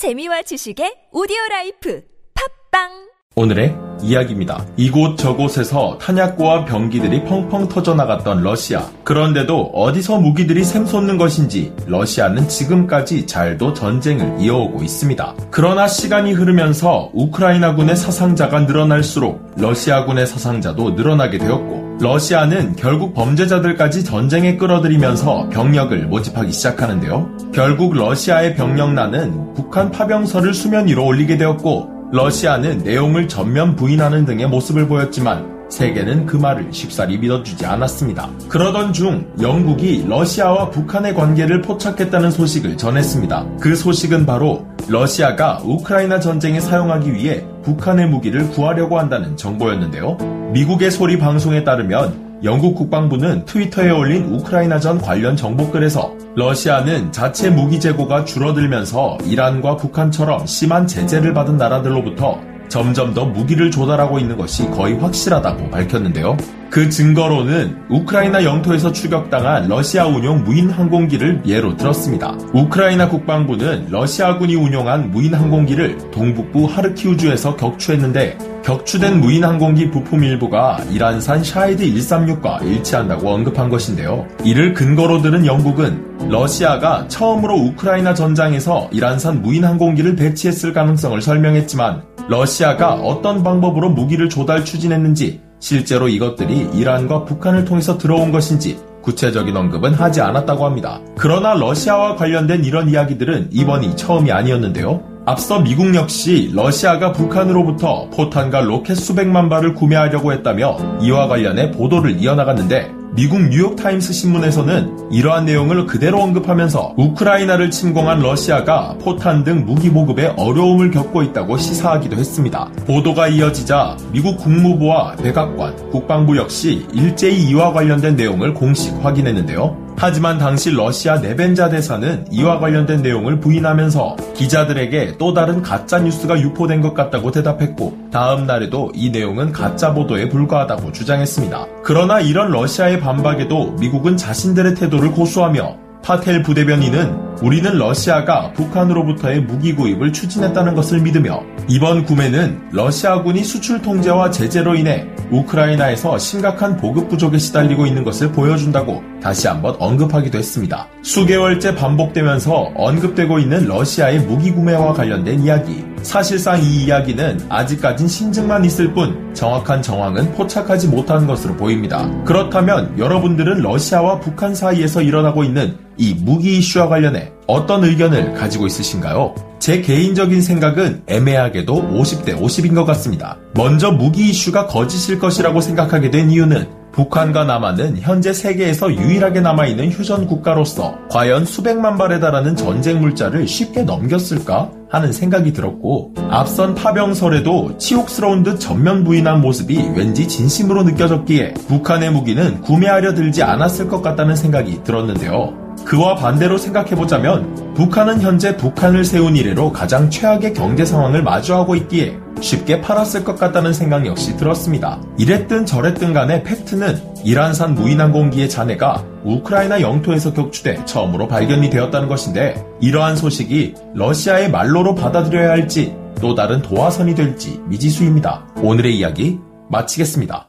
재미와 지식의 오디오 라이프. 팟빵 오늘의 이야기입니다. 이곳 저곳에서 탄약고와 병기들이 펑펑 터져나갔던 러시아. 그런데도 어디서 무기들이 샘솟는 것인지 러시아는 지금까지 잘도 전쟁을 이어오고 있습니다. 그러나 시간이 흐르면서 우크라이나군의 사상자가 늘어날수록 러시아군의 사상자도 늘어나게 되었고 러시아는 결국 범죄자들까지 전쟁에 끌어들이면서 병력을 모집하기 시작하는데요. 결국 러시아의 병력난은 북한 파병설을 수면 위로 올리게 되었고 러시아는 내용을 전면 부인하는 등의 모습을 보였지만 세계는 그 말을 쉽사리 믿어주지 않았습니다. 그러던 중 영국이 러시아와 북한의 관계를 포착했다는 소식을 전했습니다. 그 소식은 바로 러시아가 우크라이나 전쟁에 사용하기 위해 북한의 무기를 구하려고 한다는 정보였는데요. 미국의 소리 방송에 따르면 영국 국방부는 트위터에 올린 우크라이나 전 관련 정보글에서 러시아는 자체 무기 재고가 줄어들면서 이란과 북한처럼 심한 제재를 받은 나라들로부터 점점 더 무기를 조달하고 있는 것이 거의 확실하다고 밝혔는데요. 그 증거로는 우크라이나 영토에서 추격당한 러시아 운용 무인 항공기를 예로 들었습니다. 우크라이나 국방부는 러시아군이 운용한 무인 항공기를 동북부 하르키우주에서 격추했는데 격추된 무인 항공기 부품 일부가 이란산 샤이드 136과 일치한다고 언급한 것인데요. 이를 근거로 들은 영국은 러시아가 처음으로 우크라이나 전장에서 이란산 무인 항공기를 배치했을 가능성을 설명했지만 러시아가 어떤 방법으로 무기를 조달 추진했는지 실제로 이것들이 이란과 북한을 통해서 들어온 것인지 구체적인 언급은 하지 않았다고 합니다. 그러나 러시아와 관련된 이런 이야기들은 이번이 처음이 아니었는데요. 앞서 미국 역시 러시아가 북한으로부터 포탄과 로켓 수백만 발을 구매하려고 했다며 이와 관련해 보도를 이어나갔는데 미국 뉴욕타임스 신문에서는 이러한 내용을 그대로 언급하면서 우크라이나를 침공한 러시아가 포탄 등 무기 보급에 어려움을 겪고 있다고 시사하기도 했습니다. 보도가 이어지자 미국 국무부와 백악관, 국방부 역시 일제히 이와 관련된 내용을 공식 확인했는데요. 하지만 당시 러시아 네벤자 대사는 이와 관련된 내용을 부인하면서 기자들에게 또 다른 가짜 뉴스가 유포된 것 같다고 대답했고 다음 날에도 이 내용은 가짜 보도에 불과하다고 주장했습니다. 그러나 이런 러시아의 반박에도 미국은 자신들의 태도를 고수하며 파텔 부대변인은 우리는 러시아가 북한으로부터의 무기 구입을 추진했다는 것을 믿으며 이번 구매는 러시아군이 수출 통제와 제재로 인해 우크라이나에서 심각한 보급 부족에 시달리고 있는 것을 보여준다고 다시 한번 언급하기도 했습니다. 수개월째 반복되면서 언급되고 있는 러시아의 무기 구매와 관련된 이야기. 사실상 이 이야기는 아직까진 심증만 있을 뿐 정확한 정황은 포착하지 못한 것으로 보입니다. 그렇다면 여러분들은 러시아와 북한 사이에서 일어나고 있는 이 무기 이슈와 관련해 어떤 의견을 가지고 있으신가요? 제 개인적인 생각은 애매하게도 50대 50인 것 같습니다. 먼저 무기 이슈가 거짓일 것이라고 생각하게 된 이유는 북한과 남한은 현재 세계에서 유일하게 남아있는 휴전 국가로서 과연 수백만 발에 달하는 전쟁 물자를 쉽게 넘겼을까 하는 생각이 들었고 앞선 파병설에도 치욕스러운 듯 전면 부인한 모습이 왠지 진심으로 느껴졌기에 북한의 무기는 구매하려 들지 않았을 것 같다는 생각이 들었는데요. 그와 반대로 생각해보자면 북한은 현재 북한을 세운 이래로 가장 최악의 경제 상황을 마주하고 있기에 쉽게 팔았을 것 같다는 생각 역시 들었습니다. 이랬든 저랬든 간에 팩트는 이란산 무인항공기의 잔해가 우크라이나 영토에서 격추돼 처음으로 발견이 되었다는 것인데 이러한 소식이 러시아의 말로로 받아들여야 할지 또 다른 도화선이 될지 미지수입니다. 오늘의 이야기 마치겠습니다.